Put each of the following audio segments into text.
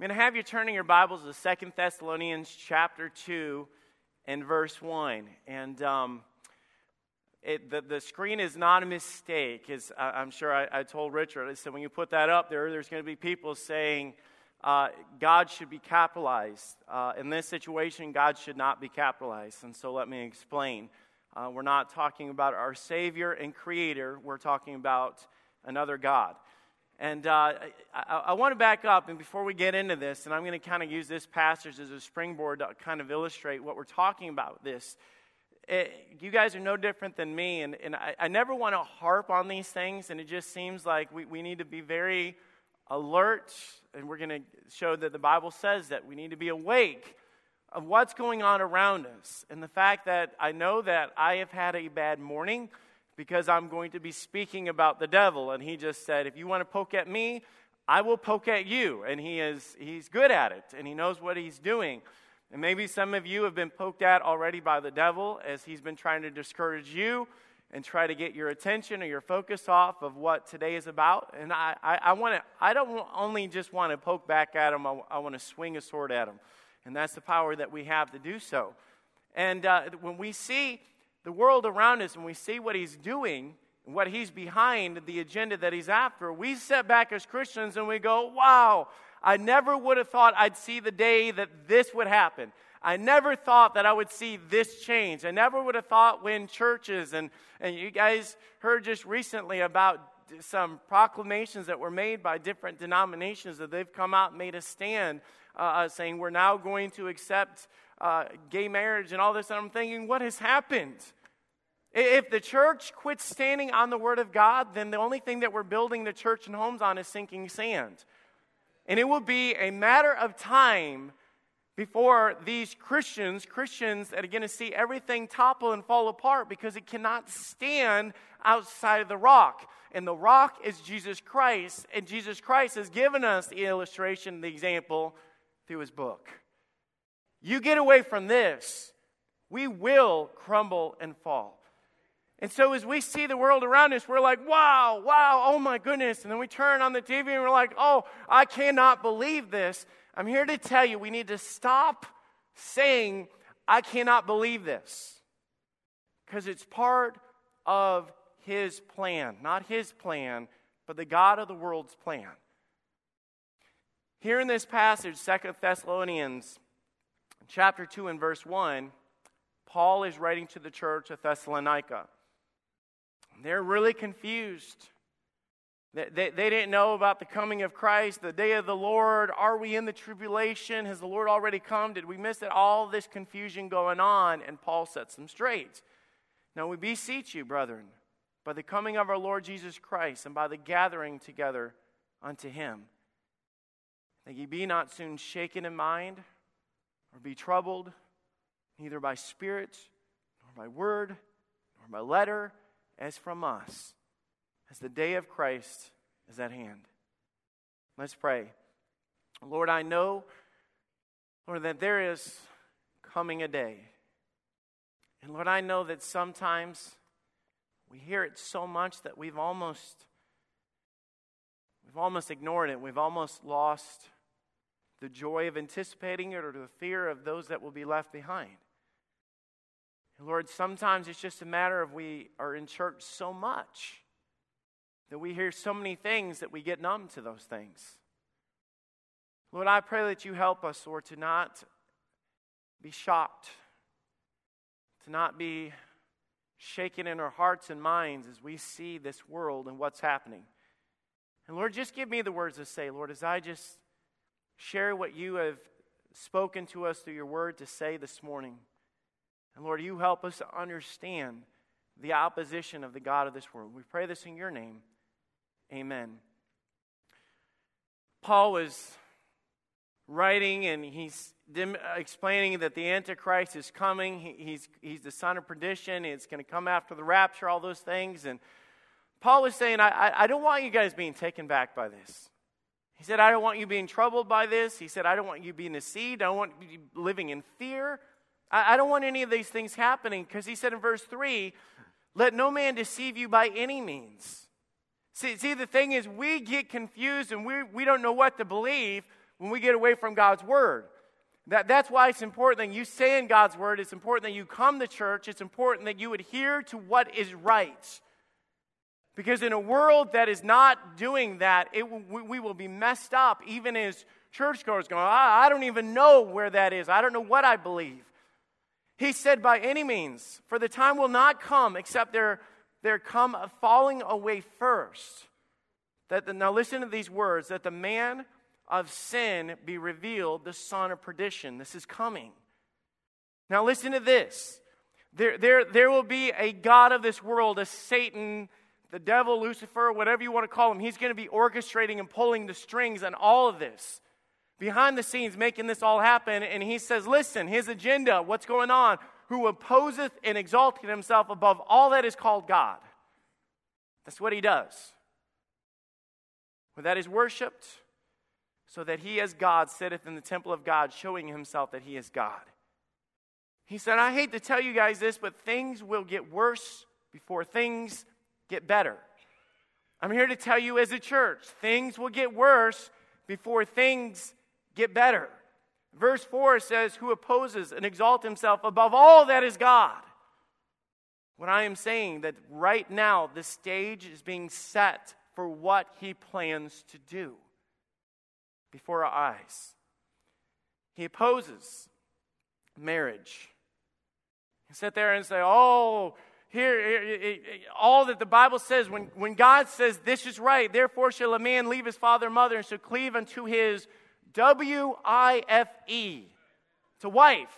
I'm going to have you turning your Bibles to Second Thessalonians chapter 2 and verse 1. And um, it, the, the screen is not a mistake. As I, am sure I, I, told Richard, I said, when you put that up there, there's going to be people saying uh, God should be capitalized. Uh, in this situation, God should not be capitalized. And so let me explain. Uh, we're not talking about our Savior and Creator, we're talking about another God. And uh, I, I, want to back up, and before we get into this, and I'm going to kind of use this passage as a springboard to kind of illustrate what we're talking about this. It, eh, you guys are no different than me, and, and I, I, never want to harp on these things, and it just seems like we, we need to be very alert, and we're going to show that the Bible says that we need to be awake of what's going on around us. And the fact that I know that I have had a bad morning because I'm going to be speaking about the devil. And he just said, If you want to poke at me, I will poke at you. And he is, he's good at it, and he knows what he's doing. And maybe some of you have been poked at already by the devil as he's been trying to discourage you and try to get your attention or your focus off of what today is about. And I, I, I want to, I don't only just want to poke back at him, I, I want to swing a sword at him. And that's the power that we have to do so. And uh, when we see the world around us and we see what he's doing, what he's behind, the agenda that he's after, we sit back as Christians and we go, wow, I never would have thought I'd see the day that this would happen. I never thought that I would see this change. I never would have thought when churches, and, and you guys heard just recently about some proclamations that were made by different denominations that they've come out and made a stand uh, uh saying we're now going to accept uh, gay marriage and all this. And I'm thinking, what has happened? If the church quits standing on the Word of God, then the only thing that we're building the church and homes on is sinking sand. And it will be a matter of time before these Christians, Christians that are going to see everything topple and fall apart because it cannot stand outside of the rock. And the rock is Jesus Christ. And Jesus Christ has given us the illustration, the example through his book. You get away from this, we will crumble and fall. And so as we see the world around us, we're like, wow, wow, oh my goodness. And then we turn on the TV and we're like, oh, I cannot believe this. I'm here to tell you we need to stop saying, I cannot believe this. Because it's part of his plan. Not his plan, but the God of the world's plan. Here in this passage, Second Thessalonians chapter 2 and verse 1, Paul is writing to the church of Thessalonica. They're really confused. They, they, they, didn't know about the coming of Christ, the day of the Lord. Are we in the tribulation? Has the Lord already come? Did we miss it? All this confusion going on, and Paul sets them straight. Now we beseech you, brethren, by the coming of our Lord Jesus Christ and by the gathering together unto him, that ye be not soon shaken in mind or be troubled, neither by spirit, nor by word, nor by letter as from us, as the day of Christ is at hand. Let's pray. Lord, I know, Lord, that there is coming a day. And Lord, I know that sometimes we hear it so much that we've almost we've almost ignored it. We've almost lost the joy of anticipating it or the fear of those that will be left behind. Lord, sometimes it's just a matter of we are in church so much that we hear so many things that we get numb to those things. Lord, I pray that you help us, Lord, to not be shocked, to not be shaken in our hearts and minds as we see this world and what's happening. And Lord, just give me the words to say, Lord, as I just share what you have spoken to us through your word to say this morning. And Lord, you help us to understand the opposition of the God of this world. We pray this in your name. Amen. Paul was writing and he's explaining that the Antichrist is coming. he's, he's the son of perdition. It's going to come after the rapture, all those things. And Paul was saying, I, I, I don't want you guys being taken back by this. He said, I don't want you being troubled by this. He said, I don't want you being deceived. I don't want you living in fear. I, I don't want any of these things happening because he said in verse 3 let no man deceive you by any means. See, see, the thing is, we get confused and we, we don't know what to believe when we get away from God's word. That, that's why it's important that you say in God's word. It's important that you come to church. It's important that you adhere to what is right. Because in a world that is not doing that, it, we, we will be messed up, even as churchgoers going, I, I don't even know where that is. I don't know what I believe. He said, By any means, for the time will not come except there, there come a falling away first. That the, now listen to these words that the man of sin be revealed, the son of perdition. This is coming. Now listen to this. There, there, there will be a God of this world, a Satan, the devil, Lucifer, whatever you want to call him. He's going to be orchestrating and pulling the strings on all of this behind the scenes making this all happen. And he says, Listen, his agenda, what's going on? Who opposeth and exalteth himself above all that is called God. That's what he does. For that is worshiped, so that he as God sitteth in the temple of God, showing himself that he is God. He said, I hate to tell you guys this, but things will get worse before things get better. I'm here to tell you as a church, things will get worse before things get better. Verse 4 says, Who opposes and exalts himself above all that is God. What I am saying that right now the stage is being set for what he plans to do before our eyes. He opposes marriage. He sit there and say, Oh, here, all that the Bible says, when, when God says this is right, therefore shall a man leave his father and mother and shall cleave unto his W I F E. It's a wife.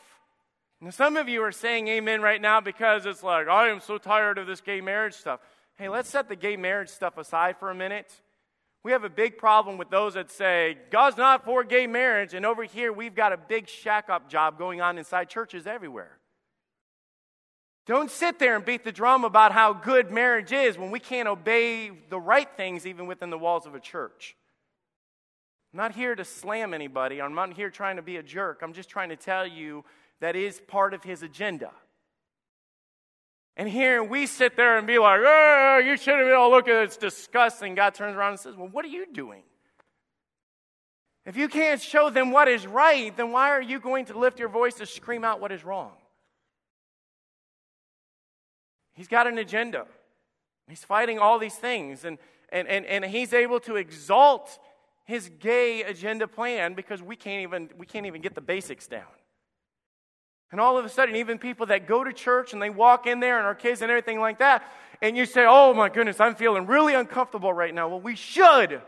Now, some of you are saying amen right now because it's like, I am so tired of this gay marriage stuff. Hey, let's set the gay marriage stuff aside for a minute. We have a big problem with those that say, God's not for gay marriage, and over here we've got a big shack up job going on inside churches everywhere. Don't sit there and beat the drum about how good marriage is when we can't obey the right things even within the walls of a church. I'm not here to slam anybody. I'm not here trying to be a jerk. I'm just trying to tell you that is part of his agenda. And here we sit there and be like, oh, you shouldn't be all look at it, it's disgusting. God turns around and says, Well, what are you doing? If you can't show them what is right, then why are you going to lift your voice to scream out what is wrong? He's got an agenda. He's fighting all these things, and, and, and, and he's able to exalt his gay agenda plan because we can't even, we can't even get the basics down. And all of a sudden, even people that go to church and they walk in there and our kids and everything like that, and you say, Oh my goodness, I'm feeling really uncomfortable right now. Well, we should.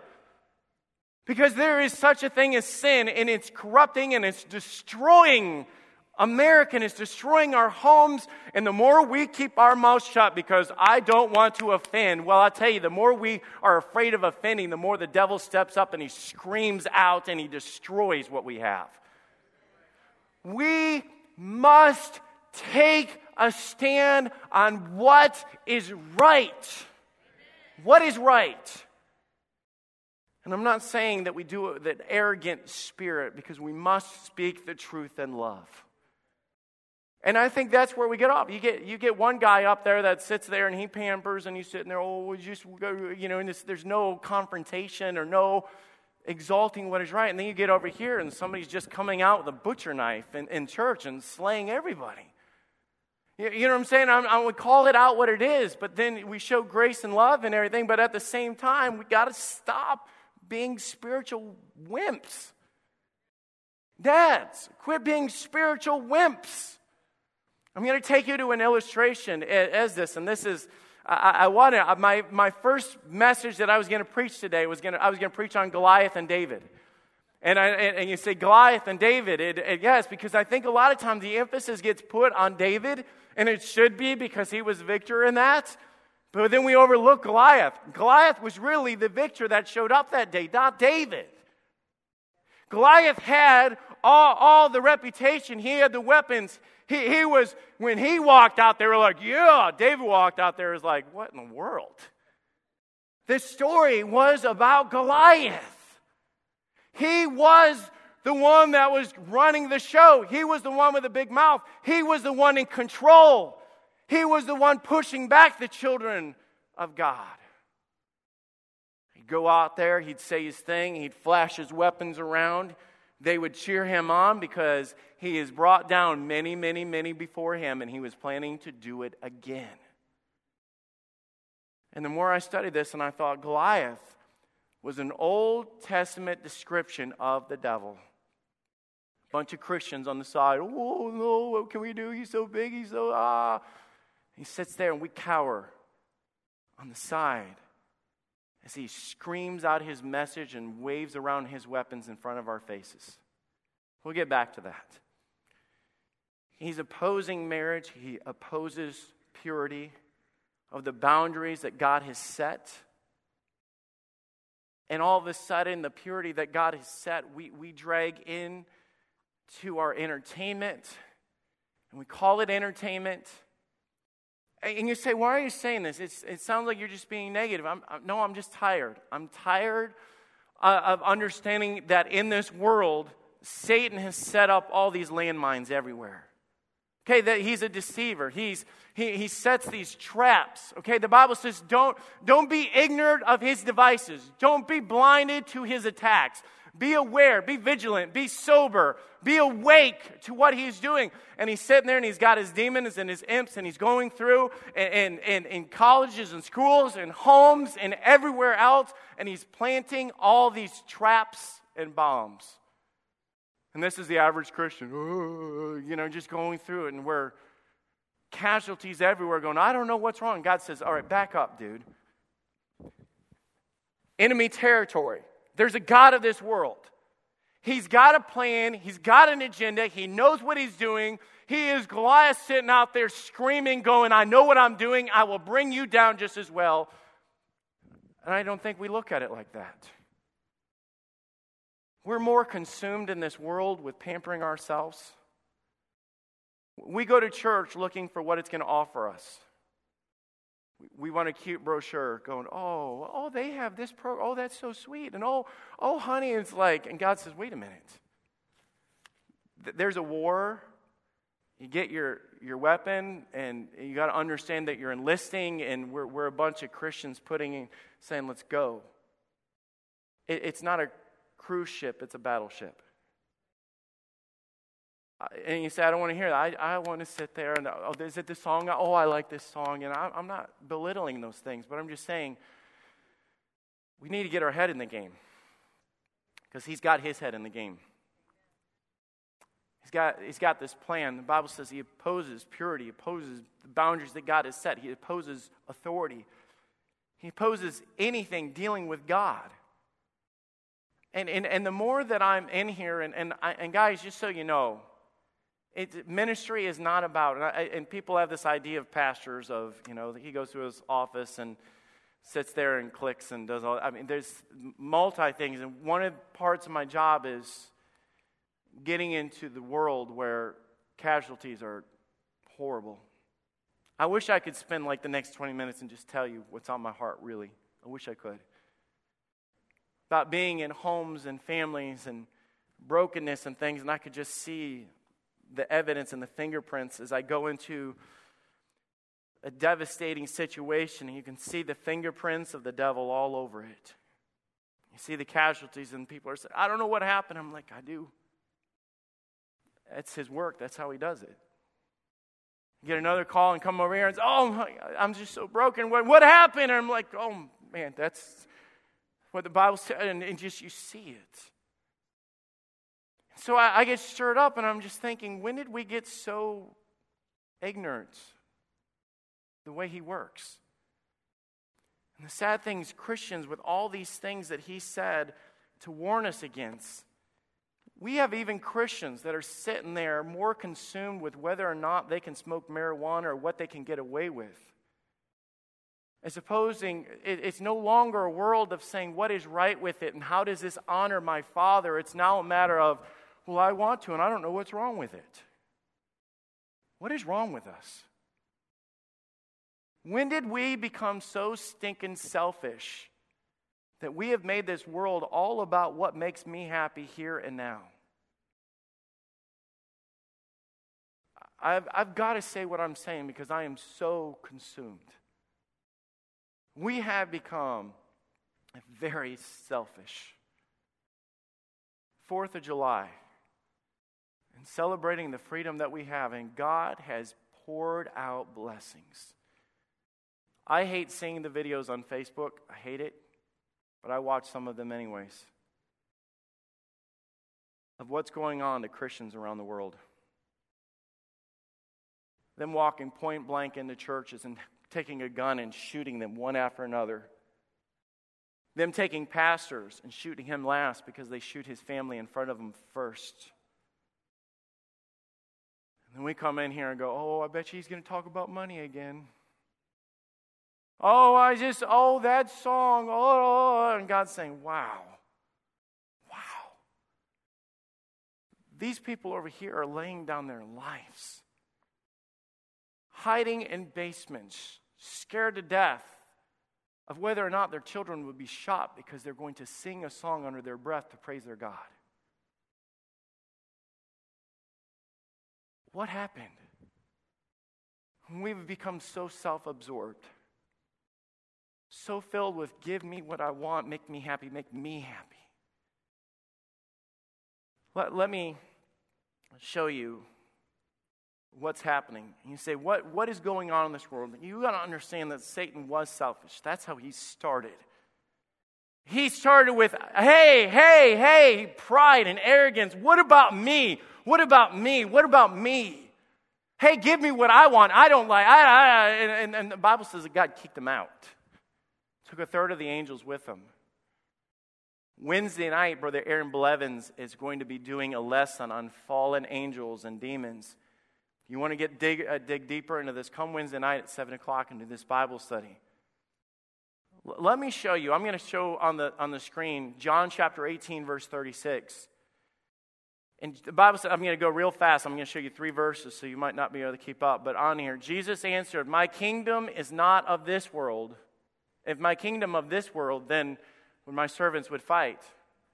Because there is such a thing as sin, and it's corrupting and it's destroying American is destroying our homes, and the more we keep our mouths shut because I don't want to offend, well, I'll tell you, the more we are afraid of offending, the more the devil steps up and he screams out and he destroys what we have. We must take a stand on what is right. What is right? And I'm not saying that we do an arrogant spirit because we must speak the truth in love. And I think that's where we get off. You get, you get one guy up there that sits there and he pampers and he's sitting there, oh, just, you know, and there's no confrontation or no exalting what is right. And then you get over here and somebody's just coming out with a butcher knife in, in church and slaying everybody. You, you know what I'm saying? I'm, I would call it out what it is, but then we show grace and love and everything. But at the same time, we got to stop being spiritual wimps. Dads, quit being spiritual wimps. I'm going to take you to an illustration as this, and this is, I, I want to, my, my first message that I was going to preach today was going to, I was going to preach on Goliath and David. And, I, and you say Goliath and David, it, it, yes, because I think a lot of times the emphasis gets put on David, and it should be because he was victor in that. But then we overlook Goliath. Goliath was really the victor that showed up that day, not David. Goliath had all, all the reputation, he had the weapons, he, he was, when he walked out, they were like, yeah. David walked out there, was like, what in the world? This story was about Goliath. He was the one that was running the show. He was the one with the big mouth. He was the one in control. He was the one pushing back the children of God. He'd go out there, he'd say his thing, he'd flash his weapons around. They would cheer him on because he has brought down many, many, many before him, and he was planning to do it again. And the more I studied this, and I thought Goliath was an Old Testament description of the devil. A bunch of Christians on the side, oh no, what can we do? He's so big, he's so ah. He sits there and we cower on the side as he screams out his message and waves around his weapons in front of our faces. We'll get back to that. He's opposing marriage, he opposes purity of the boundaries that God has set. And all of a sudden, the purity that God has set, we, we drag in to our entertainment, and we call it entertainment. And you say, why are you saying this? It's, it sounds like you're just being negative. I'm, I'm, no, I'm just tired. I'm tired of understanding that in this world, Satan has set up all these landmines everywhere. Okay, that he's a deceiver. He's, he, he sets these traps. Okay, the Bible says don't, don't be ignorant of his devices. Don't be blinded to his attacks. Be aware, be vigilant, be sober, be awake to what he's doing. And he's sitting there and he's got his demons and his imps and he's going through and, and, in colleges and schools and homes and everywhere else and he's planting all these traps and bombs. And this is the average Christian, you know, just going through it and we're casualties everywhere going, I don't know what's wrong. God says, All right, back up, dude. Enemy territory. There's a God of this world. He's got a plan, he's got an agenda, he knows what he's doing. He is Goliath sitting out there screaming, going, I know what I'm doing, I will bring you down just as well. And I don't think we look at it like that. We're more consumed in this world with pampering ourselves. We go to church looking for what it's going to offer us. We want a cute brochure going, oh, oh, they have this pro, oh, that's so sweet. And oh, oh, honey, it's like, and God says, wait a minute. There's a war. You get your, your weapon, and you got to understand that you're enlisting, and we're, we're a bunch of Christians putting in, saying, let's go. It, it's not a cruise ship, it's a battleship and you say, I don't want to hear that. I, I want to sit there and, oh, is it this song? Oh, I like this song. And I, I'm not belittling those things, but I'm just saying we need to get our head in the game because he's got his head in the game. He's got, he's got this plan. The Bible says he opposes purity, opposes the boundaries that God has set, he opposes authority, he opposes anything dealing with God. And, and, and the more that I'm in here, and, and, I, and guys, just so you know, it, ministry is not about, and, I, and, people have this idea of pastors of, you know, he goes to his office and sits there and clicks and does all. I mean, there's multi things, and one of the parts of my job is getting into the world where casualties are horrible. I wish I could spend like the next 20 minutes and just tell you what's on my heart, really. I wish I could. About being in homes and families and brokenness and things, and I could just see the evidence and the fingerprints as I go into a devastating situation. and You can see the fingerprints of the devil all over it. You see the casualties, and people are saying, I don't know what happened. I'm like, I do. That's his work, that's how he does it. Get another call and come over here and say, Oh, my, I'm just so broken. What, what happened? And I'm like, Oh, man, that's what the Bible said. And, and just you see it. So I, I get stirred up and I'm just thinking, when did we get so ignorant the way he works? And the sad thing is, Christians, with all these things that he said to warn us against, we have even Christians that are sitting there more consumed with whether or not they can smoke marijuana or what they can get away with. As opposing, it's no longer a world of saying what is right with it and how does this honor my Father. It's now a matter of well, I want to, and I don't know what's wrong with it. What is wrong with us? When did we become so stinking selfish that we have made this world all about what makes me happy here and now? I've, I've got to say what I'm saying because I am so consumed. We have become very selfish. Fourth of July, and celebrating the freedom that we have, and God has poured out blessings. I hate seeing the videos on Facebook. I hate it, but I watch some of them anyways. Of what's going on to Christians around the world. Them walking point blank into churches and taking a gun and shooting them one after another. Them taking pastors and shooting him last because they shoot his family in front of them first. And then we come in here and go, oh, I bet you he's going to talk about money again. Oh, I just, oh, that song. Oh, and God's saying, wow. Wow. These people over here are laying down their lives, hiding in basements, scared to death of whether or not their children would be shot because they're going to sing a song under their breath to praise their God. What happened? We've become so self absorbed, so filled with give me what I want, make me happy, make me happy. Let, let me show you what's happening. You say, what, what is going on in this world? You got to understand that Satan was selfish. That's how he started. He started with, hey, hey, hey, pride and arrogance. What about me? What about me? What about me? Hey, give me what I want. I don't like. I, I, and, and the Bible says that God kicked them out. Took a third of the angels with him. Wednesday night, Brother Aaron Blevins is going to be doing a lesson on fallen angels and demons. You want to get dig, uh, dig deeper into this, come Wednesday night at 7 o'clock and do this Bible study. L- let me show you. I'm going to show on the, on the screen John chapter 18, verse 36. And the Bible says, I'm going to go real fast. I'm going to show you three verses, so you might not be able to keep up. But on here, Jesus answered, My kingdom is not of this world. If my kingdom of this world, then when my servants would fight,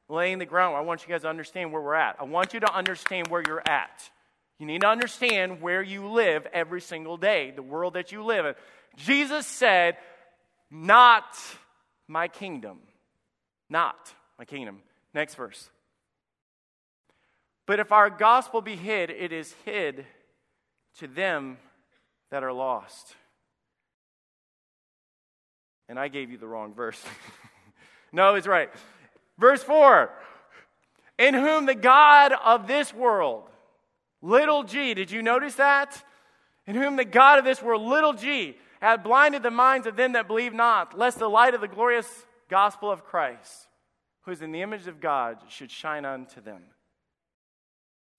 laying the ground, I want you guys to understand where we're at. I want you to understand where you're at. You need to understand where you live every single day, the world that you live in. Jesus said, Not my kingdom. Not my kingdom. Next verse. But if our gospel be hid, it is hid to them that are lost. And I gave you the wrong verse. no, it's right. Verse 4 In whom the God of this world, little g, did you notice that? In whom the God of this world, little g, had blinded the minds of them that believe not, lest the light of the glorious gospel of Christ, who is in the image of God, should shine unto them.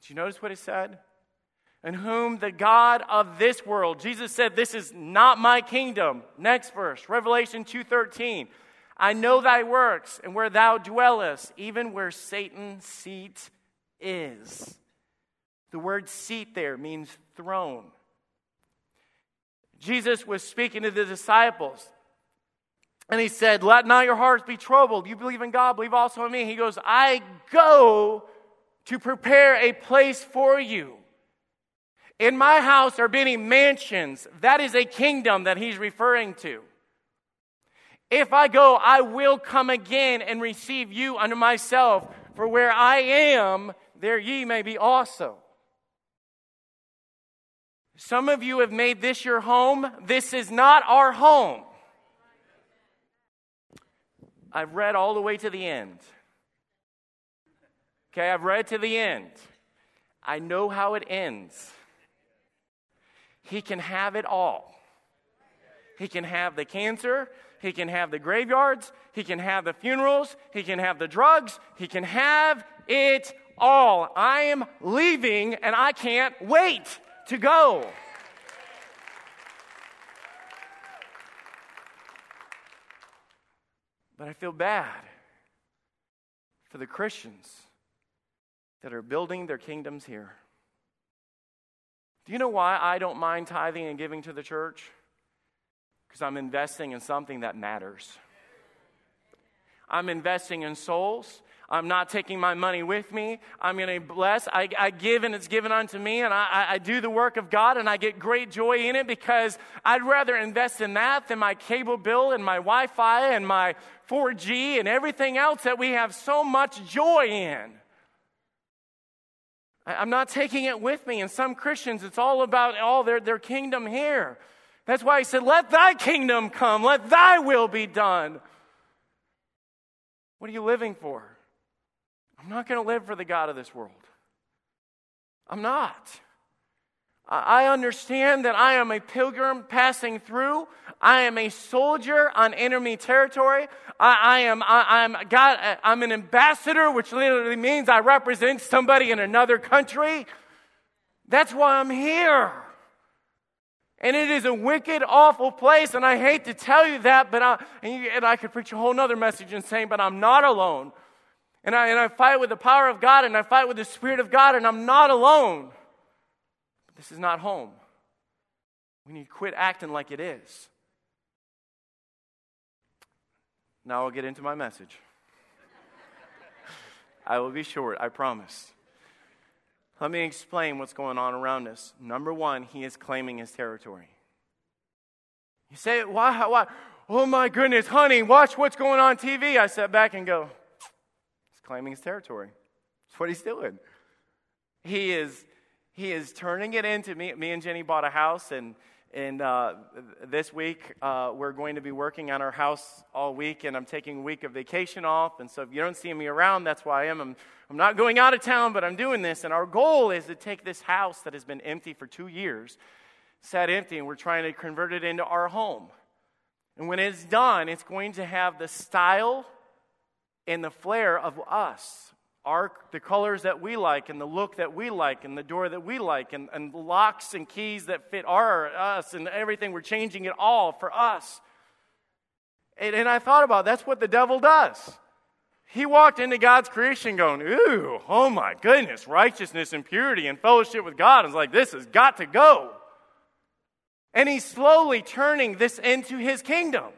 Did you notice what he said? In whom the God of this world, Jesus said, This is not my kingdom. Next verse, Revelation 2:13. I know thy works, and where thou dwellest, even where Satan's seat is. The word seat there means throne. Jesus was speaking to the disciples. And he said, Let not your hearts be troubled. You believe in God, believe also in me. He goes, I go to prepare a place for you. In my house are many mansions. That is a kingdom that he's referring to. If I go, I will come again and receive you unto myself, for where I am, there ye may be also. Some of you have made this your home. This is not our home. I've read all the way to the end. Okay, I've read to the end. I know how it ends. He can have it all. He can have the cancer. He can have the graveyards. He can have the funerals. He can have the drugs. He can have it all. I am leaving and I can't wait to go. But I feel bad for the Christians that are building their kingdoms here. Do you know why I don't mind tithing and giving to the church? Because I'm investing in something that matters. I'm investing in souls. I'm not taking my money with me. I'm going to bless. I, I, give and it's given unto me, and I, I do the work of God, and I get great joy in it because I'd rather invest in that than my cable bill and my Wi Fi and my 4G and everything else that we have so much joy in. I'm not taking it with me. And some Christians, it's all about all their, their kingdom here. That's why he said, Let thy kingdom come, let thy will be done. What are you living for? I'm not going to live for the God of this world. I'm not. I understand that I am a pilgrim passing through. I am a soldier on enemy territory. I, I am I, am God. I'm an ambassador, which literally means I represent somebody in another country. That's why I'm here. And it is a wicked, awful place, and I hate to tell you that, but I, and, you, and I could preach a whole other message and saying, but I'm not alone. And I, and I fight with the power of God, and I fight with the Spirit of God, and I'm not alone. This is not home. We need to quit acting like it is. Now I'll get into my message. I will be short, I promise. Let me explain what's going on around us. Number one, he is claiming his territory. You say, why, why? Oh my goodness, honey, watch what's going on TV. I sat back and go, he's claiming his territory. That's what he's doing. He is he is turning it into me. Me and Jenny bought a house, and and uh, this week uh, we're going to be working on our house all week, and I'm taking a week of vacation off. And so if you don't see me around, that's why I am. I'm, I'm not going out of town, but I'm doing this. And our goal is to take this house that has been empty for two years, sat empty, and we're trying to convert it into our home. And when it's done, it's going to have the style and the flair of us our, the colors that we like and the look that we like and the door that we like and, and locks and keys that fit our us and everything. We're changing it all for us. And, and i thought about that's what the devil does. He walked into god's creation going ooh oh my goodness righteousness and purity and fellowship with god. Is like this has got to go. And he's slowly turning this into his kingdom.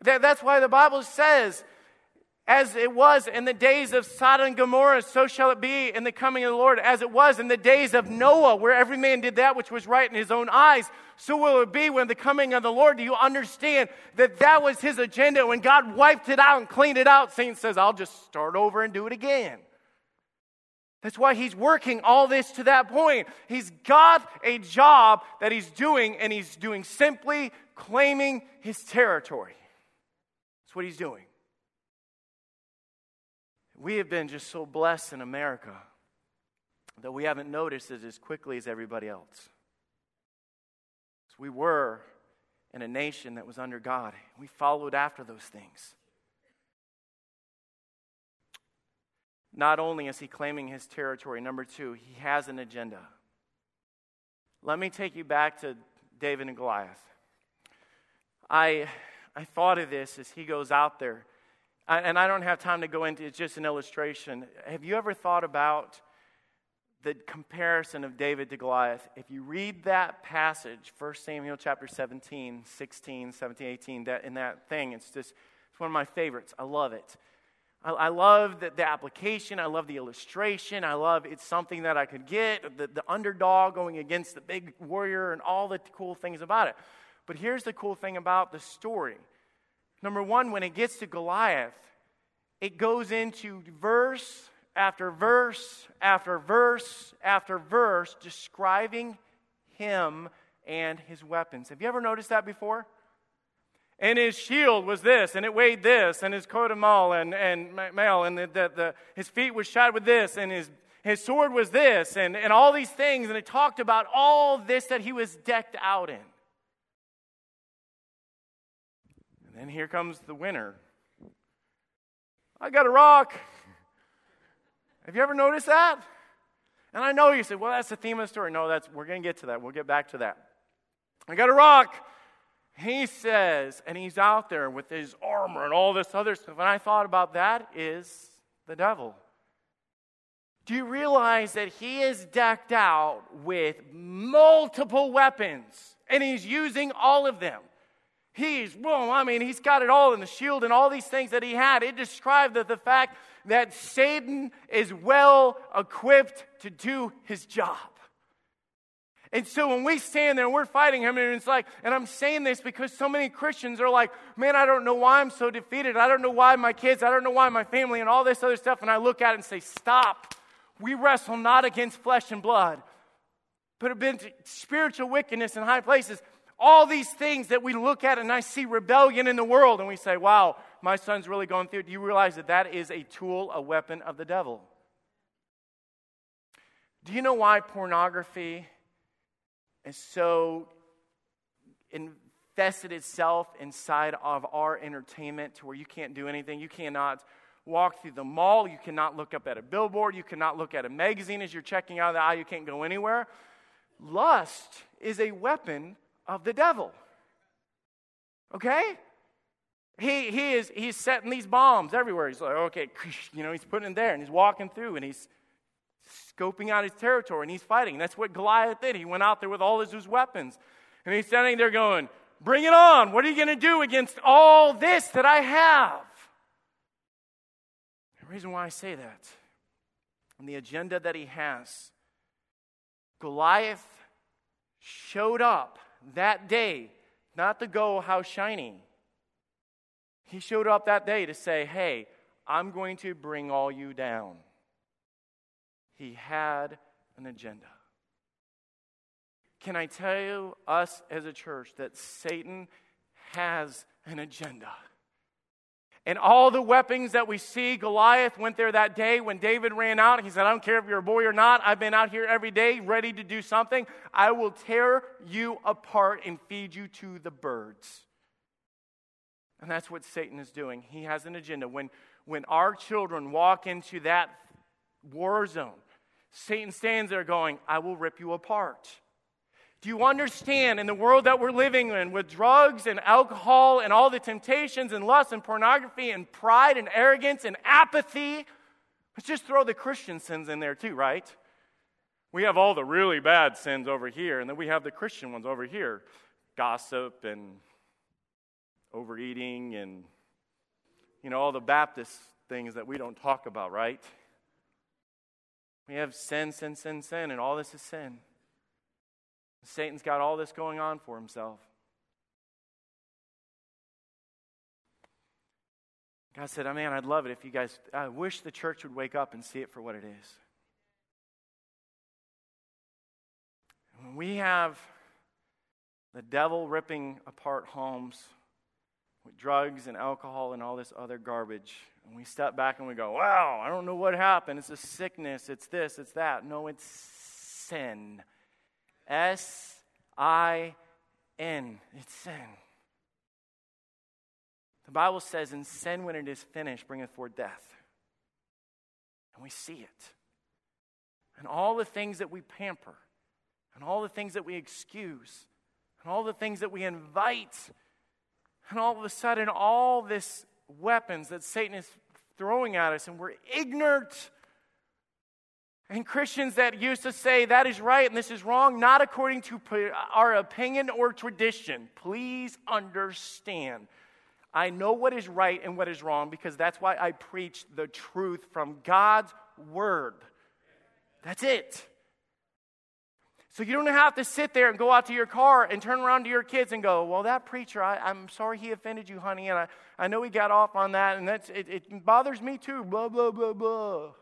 That, that's why the bible says as it was in the days of Sodom and Gomorrah, so shall it be in the coming of the Lord. As it was in the days of Noah, where every man did that which was right in his own eyes, so will it be when the coming of the Lord. Do you understand that that was his agenda? When God wiped it out and cleaned it out, Satan says, I'll just start over and do it again. That's why he's working all this to that point. He's got a job that he's doing, and he's doing simply claiming his territory. That's what he's doing. We have been just so blessed in America that we haven't noticed it as quickly as everybody else. So we were in a nation that was under God. We followed after those things. Not only is he claiming his territory, number two, he has an agenda. Let me take you back to David and Goliath. I, I thought of this as he goes out there and I don't have time to go into it's just an illustration. Have you ever thought about the comparison of David to Goliath? If you read that passage, 1 Samuel chapter 17, 16, 17, 18, that, in that thing, it's just it's one of my favorites. I love it. I, I love the, the, application. I love the illustration. I love it's something that I could get, the, the underdog going against the big warrior and all the cool things about it. But here's the cool thing about the story Number one, when it gets to Goliath, it goes into verse after verse after verse after verse describing him and his weapons. Have you ever noticed that before? And his shield was this, and it weighed this, and his coat of mail, and, and mail, and the, the, the, his feet was shod with this, and his, his sword was this, and, and all these things. And it talked about all this that he was decked out in. And then here comes the winner. I got a rock. Have you ever noticed that? And I know you said, well, that's the theme of the story. No, that's we're gonna get to that. We'll get back to that. I got a rock. He says, and he's out there with his armor and all this other stuff. And I thought about that is the devil. Do you realize that he is decked out with multiple weapons and he's using all of them? He's, well, I mean, he's got it all in the shield and all these things that he had. It described the, the fact that Satan is well equipped to do his job. And so when we stand there and we're fighting him, and it's like, and I'm saying this because so many Christians are like, man, I don't know why I'm so defeated. I don't know why my kids, I don't know why my family, and all this other stuff. And I look at it and say, stop. We wrestle not against flesh and blood, but against spiritual wickedness in high places. All these things that we look at, and I see rebellion in the world, and we say, wow, my son's really going through. Do you realize that that is a tool, a weapon of the devil? Do you know why pornography is so invested itself inside of our entertainment to where you can't do anything? You cannot walk through the mall. You cannot look up at a billboard. You cannot look at a magazine as you're checking out of the aisle. You can't go anywhere. Lust is a weapon of the devil. Okay? He, he is he's setting these bombs everywhere. He's like, okay, you know, he's putting it there and he's walking through and he's scoping out his territory and he's fighting. That's what Goliath did. He went out there with all his, his weapons. And he's standing there going, Bring it on. What are you going to do against all this that I have? The reason why I say that, and the agenda that he has, Goliath showed up that day, not to go, how shiny. He showed up that day to say, Hey, I'm going to bring all you down. He had an agenda. Can I tell you, us as a church, that Satan has an agenda? And all the weapons that we see, Goliath went there that day when David ran out. He said, I don't care if you're a boy or not. I've been out here every day ready to do something. I will tear you apart and feed you to the birds. And that's what Satan is doing. He has an agenda. When, when our children walk into that war zone, Satan stands there going, I will rip you apart. Do you understand in the world that we're living in with drugs and alcohol and all the temptations and lust and pornography and pride and arrogance and apathy? Let's just throw the Christian sins in there too, right? We have all the really bad sins over here, and then we have the Christian ones over here gossip and overeating and, you know, all the Baptist things that we don't talk about, right? We have sin, sin, sin, sin, and all this is sin. Satan's got all this going on for himself. God said, oh, man, I'd love it if you guys, I wish the church would wake up and see it for what it is. When we have the devil ripping apart homes with drugs and alcohol and all this other garbage, and we step back and we go, wow, I don't know what happened. It's a sickness, it's this, it's that. No, it's sin. S I N. It's sin. The Bible says, "In sin, when it is finished, bringeth forth death. And we see it. And all the things that we pamper, and all the things that we excuse, and all the things that we invite, and all of a sudden, all this weapons that Satan is throwing at us, and we're ignorant and Christians that used to say that is right and this is wrong, not according to our opinion or tradition. Please understand. I know what is right and what is wrong because that's why I preach the truth from God's word. That's it. So you don't have to sit there and go out to your car and turn around to your kids and go, Well, that preacher, I, am sorry he offended you, honey, and I, I know he got off on that, and that's, it, it bothers me too, blah, blah, blah, blah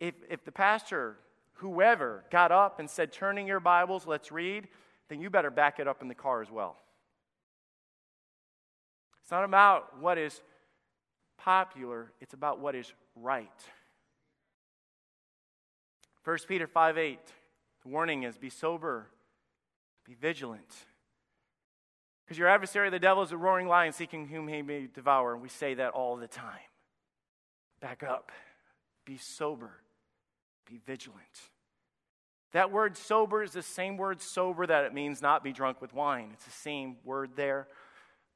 if, if the pastor, whoever, got up and said, Turning your Bibles, let's read, then you better back it up in the car as well. It's not about what is popular, it's about what is right. 1 Peter 5 8, the warning is be sober, be vigilant. Because your adversary, the devil, is a roaring lion seeking whom he may devour. And we say that all the time. Back up. Be sober. Be vigilant. That word sober is the same word sober that it means not be drunk with wine. It's the same word there,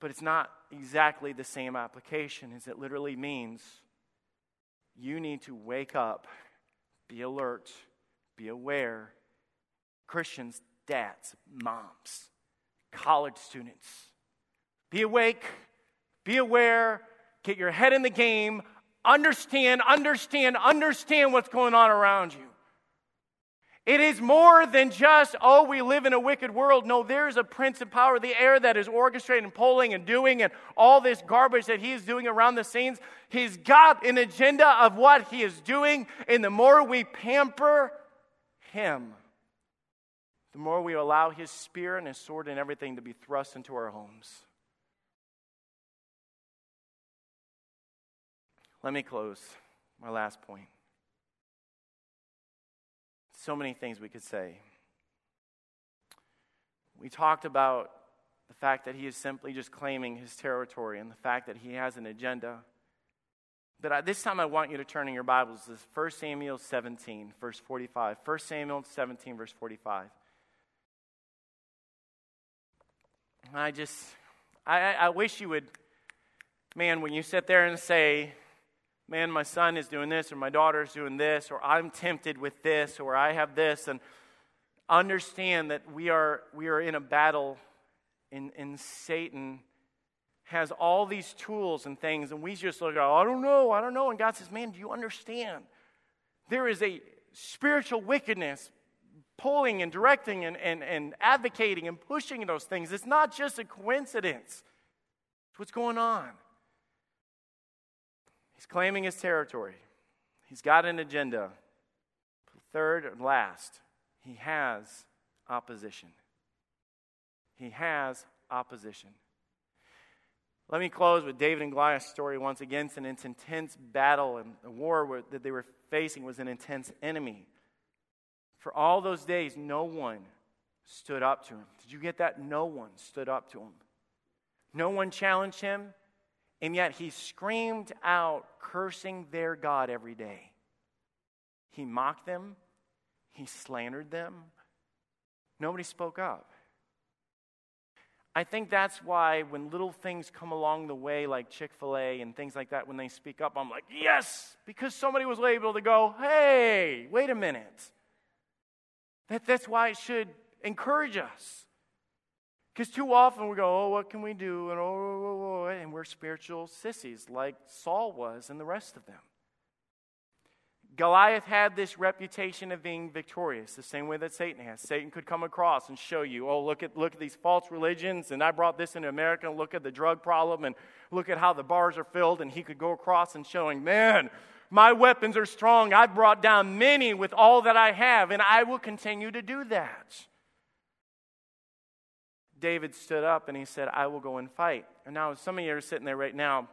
but it's not exactly the same application as it literally means you need to wake up, be alert, be aware. Christians, dads, moms, college students. Be awake, be aware, get your head in the game, understand, understand, understand what's going on around you. It is more than just, oh, we live in a wicked world. No, there's a prince of power, the air that is orchestrating and pulling and doing and all this garbage that he is doing around the scenes. He's got an agenda of what he is doing. And the more we pamper him, the more we allow his spear and his sword and everything to be thrust into our homes. Let me close. My last point. So many things we could say. We talked about the fact that he is simply just claiming his territory and the fact that he has an agenda. But I, this time I want you to turn in your Bibles to 1 Samuel 17, verse 45. 1 Samuel 17, verse 45. I just, I, I wish you would, man, when you sit there and say, man, my son is doing this, or my daughter is doing this, or I'm tempted with this, or I have this, and understand that we are, we are in a battle, and, and Satan has all these tools and things, and we just look, at, oh, I don't know, I don't know. And God says, man, do you understand? There is a spiritual wickedness pulling and directing and, and, and advocating and pushing those things. It's not just a coincidence. It's what's going on. He's claiming his territory, he's got an agenda. Third and last, he has opposition. He has opposition. Let me close with David and Goliath's story once again. It's an intense battle, and the war that they were facing was an intense enemy. For all those days, no one stood up to him. Did you get that? No one stood up to him. No one challenged him. And yet he screamed out, cursing their God every day. He mocked them, he slandered them. Nobody spoke up. I think that's why when little things come along the way, like Chick fil A and things like that, when they speak up, I'm like, yes, because somebody was able to go, hey, wait a minute. That, that's why it should encourage us. Because too often we go, oh, what can we do? And, oh, oh, oh, oh, and we're spiritual sissies like Saul was and the rest of them. Goliath had this reputation of being victorious, the same way that Satan has. Satan could come across and show you, oh, look at, look at these false religions, and I brought this into America, and look at the drug problem, and look at how the bars are filled. And he could go across and showing, man, my weapons are strong. I brought down many with all that I have, and I will continue to do that. David stood up and he said, I will go and fight. And now, some of you are sitting there right now.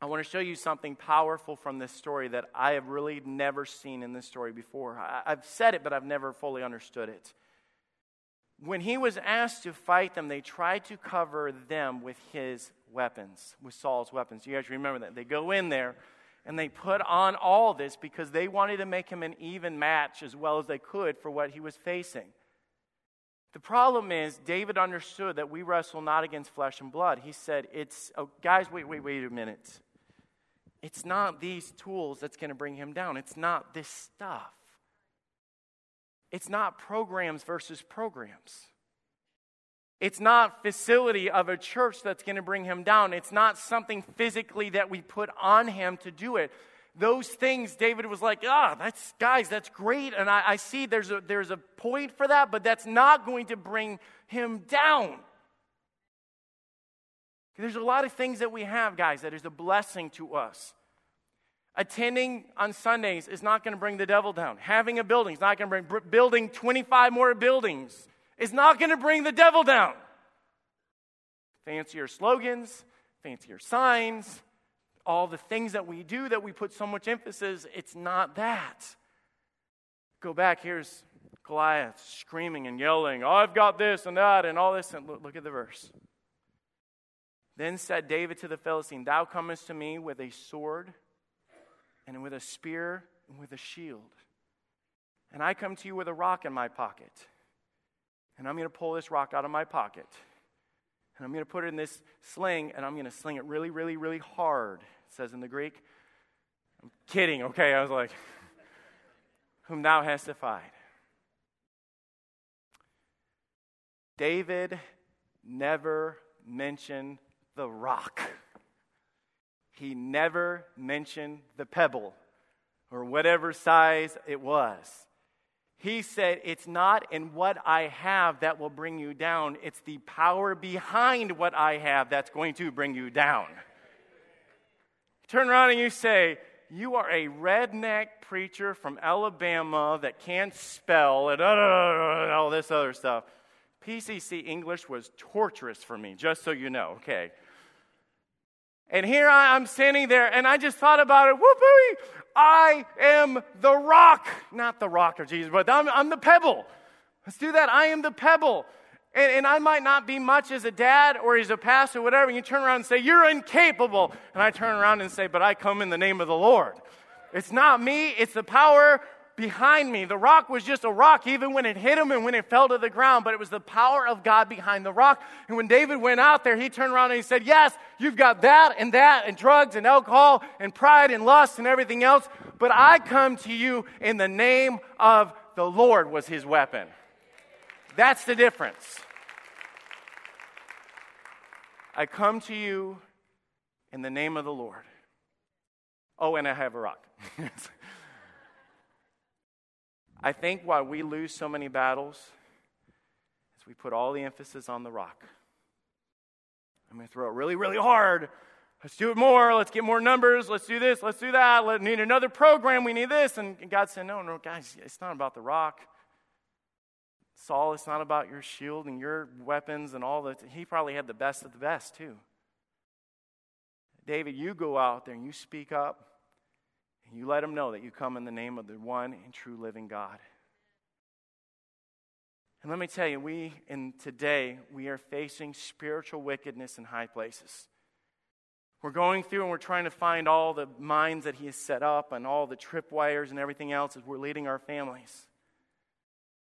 I want to show you something powerful from this story that I have really never seen in this story before. I, have said it, but I've never fully understood it. When he was asked to fight them, they tried to cover them with his weapons, with Saul's weapons. You guys remember that? They go in there and they put on all this because they wanted to make him an even match as well as they could for what he was facing. The problem is, David understood that we wrestle not against flesh and blood. He said, It's, oh, guys, wait, wait, wait a minute. It's not these tools that's going to bring him down. It's not this stuff. It's not programs versus programs. It's not facility of a church that's going to bring him down. It's not something physically that we put on him to do it those things, David was like, ah, that's, guys, that's great. And I, I see there's a, there's a point for that, but that's not going to bring him down. There's a lot of things that we have, guys, that is a blessing to us. Attending on Sundays is not going to bring the devil down. Having a building is not going to bring, building 25 more buildings is not going to bring the devil down. Fancier slogans, fancier signs, all the things that we do that we put so much emphasis, it's not that. Go back, here's Goliath screaming and yelling, oh, I've got this and that and all this. And look, look at the verse. Then said David to the Philistine, Thou comest to me with a sword and with a spear and with a shield. And I come to you with a rock in my pocket. And I'm going to pull this rock out of my pocket and I'm going to put it in this sling, and I'm going to sling it really, really, really hard, it says in the Greek. I'm kidding, okay? I was like, whom thou hast defied. David never mentioned the rock. He never mentioned the pebble or whatever size it was. He said, It's not in what I have that will bring you down, it's the power behind what I have that's going to bring you down. Turn around and you say, You are a redneck preacher from Alabama that can't spell and all this other stuff. PCC English was torturous for me, just so you know, okay? And here I, am standing there, and I just thought about it. Whoopee! I am the rock. Not the rock of Jesus, but I'm, I'm the pebble. Let's do that. I am the pebble. And, and, I might not be much as a dad or as a pastor or whatever. And you turn around and say, You're incapable. And I turn around and say, But I come in the name of the Lord. It's not me, it's the power behind me. The rock was just a rock, even when it hit him and when it fell to the ground, but it was the power of God behind the rock. And when David went out there, he turned around and he said, Yes, you've got that and that and drugs and alcohol and pride and lust and everything else, but I come to you in the name of the Lord, was his weapon. That's the difference. I come to you in the name of the Lord. Oh, and I have a rock. I think why we lose so many battles is we put all the emphasis on the rock. I'm going to throw it really, really hard. Let's do it more. Let's get more numbers. Let's do this. Let's do that. Let's need another program. We need this. And God said, No, no, guys, it's not about the rock. Saul, it's not about your shield and your weapons and all that. He probably had the best of the best, too. David, you go out there and you speak up. You let them know that you come in the name of the one and true living God. And let me tell you, we in today we are facing spiritual wickedness in high places. We're going through and we're trying to find all the mines that he has set up and all the tripwires and everything else as we're leading our families.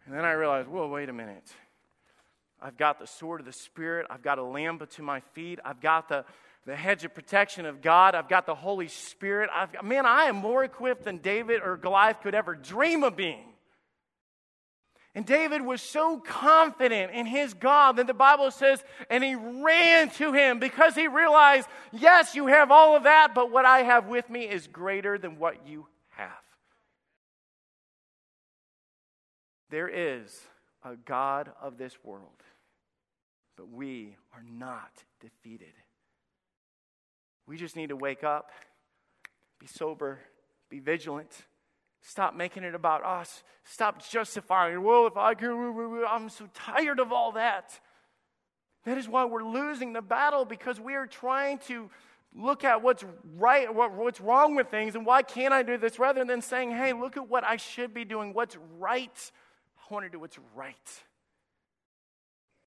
And then I realized, whoa, wait a minute. I've got the sword of the Spirit. I've got a lamp to my feet. I've got the, the hedge of protection of God. I've got the Holy Spirit. I've man, I am more equipped than David or Goliath could ever dream of being. And David was so confident in his God that the Bible says, and he ran to him because he realized, yes, you have all of that, but what I have with me is greater than what you have. There is a God of this world, but we are not defeated. We just need to wake up, be sober, be vigilant. Stop making it about us. Stop justifying, well, if I can, I'm so tired of all that. That is why we're losing the battle because we are trying to look at what's right, what, what's wrong with things, and why can't I do this rather than saying, hey, look at what I should be doing, what's right. I want to do what's right.